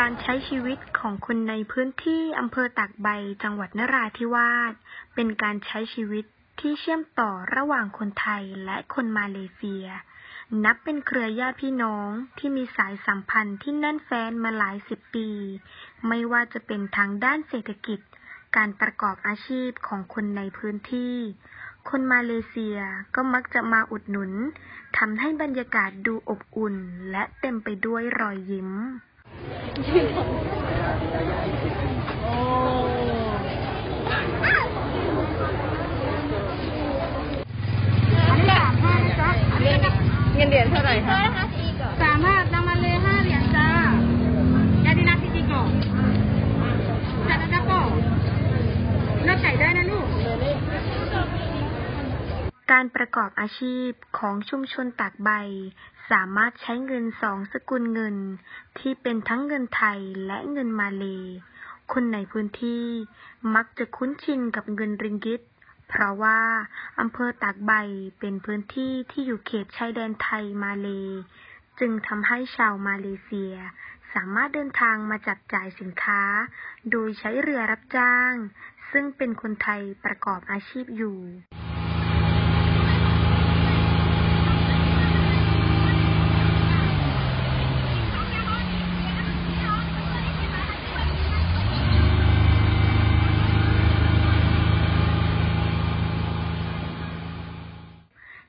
การใช้ชีวิตของคนในพื้นที่อำเภอตากใบจังหวัดนราธิวาสเป็นการใช้ชีวิต ที่เชื่อมต่อระหว่างคนไทยและคนมาเลเซีย นับเป็นเครือญาติพี่น้องที่มีสายสัมพันธ์ที่แน่นแฟ้นมาหลายสิบปี ไม่ว่าจะเป็นทางด้านเศรษฐกิจ การประกอบอาชีพของคนในพื้นที่ คนมาเลเซียก็มักจะมาอุดหนุนทำให้บรรยากาศดูอบอุ่น และเต็มไปด้วยรอยยิ้มอันนี้แบบห้าจ้ะเงินเดือนเท่าไหร่คะสามารถนำมาเลยห้าเหรียญจ้ายาดีนาซิจิโกจัดนะจ๊ะโก เลือกไก่ได้นะลูก การประกอบอาชีพของชุมชนตากใบ สามารถใช้เงินสองสกุลเงิน ที่เป็นทั้งเงินไทยและเงินมาเลคนในพื้นที่มักจะคุ้นชินกับเงินริงกิต เพราะว่าอำเภอตากใบเป็นพื้นที่ที่อยู่เขตชายแดนไทยมาเล จึงทำให้ชาวมาเลเซีย สามารถเดินทางมาจับจ่ายสินค้า โดยใช้เรือรับจ้าง ซึ่งเป็นคนไทยประกอบอาชีพอยู่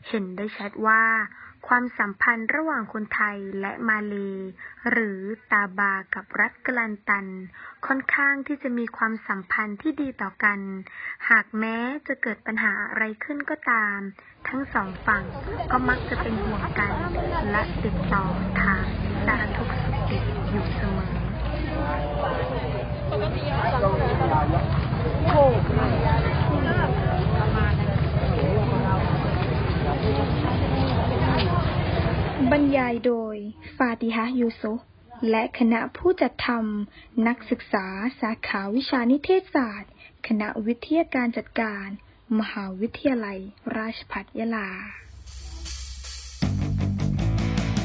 เห็นได้ชัดว่า ความสัมพันธ์ระหว่างคนไทยและมาเล หรือตาบากับรัฐกลันตัน ค่อนข้างที่จะมีความสัมพันธ์ที่ดีต่อกัน หากแม้จะเกิดปัญหาอะไรขึ้นก็ตาม ทั้งสองฝั่งก็มักจะเป็นห่วงกัน และติดต่อทางสารทุกข์สุขดิบอยู่เสมอ บรรยายโดย ฟาติฮะยูซุและคณะผู้จัดทำนักศึกษาสาขาวิชานิเทศศาสตร์ คณะวิทยาการจัดการ มหาวิทยาลัย ราชภัฏยะลา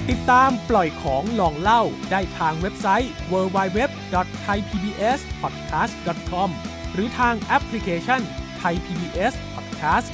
ติดตามปล่อยของลองเล่าได้ทางเว็บไซต์ www.thaipbspodcast.com หรือทางแอปพลิเคชัน Thai PBS Podcast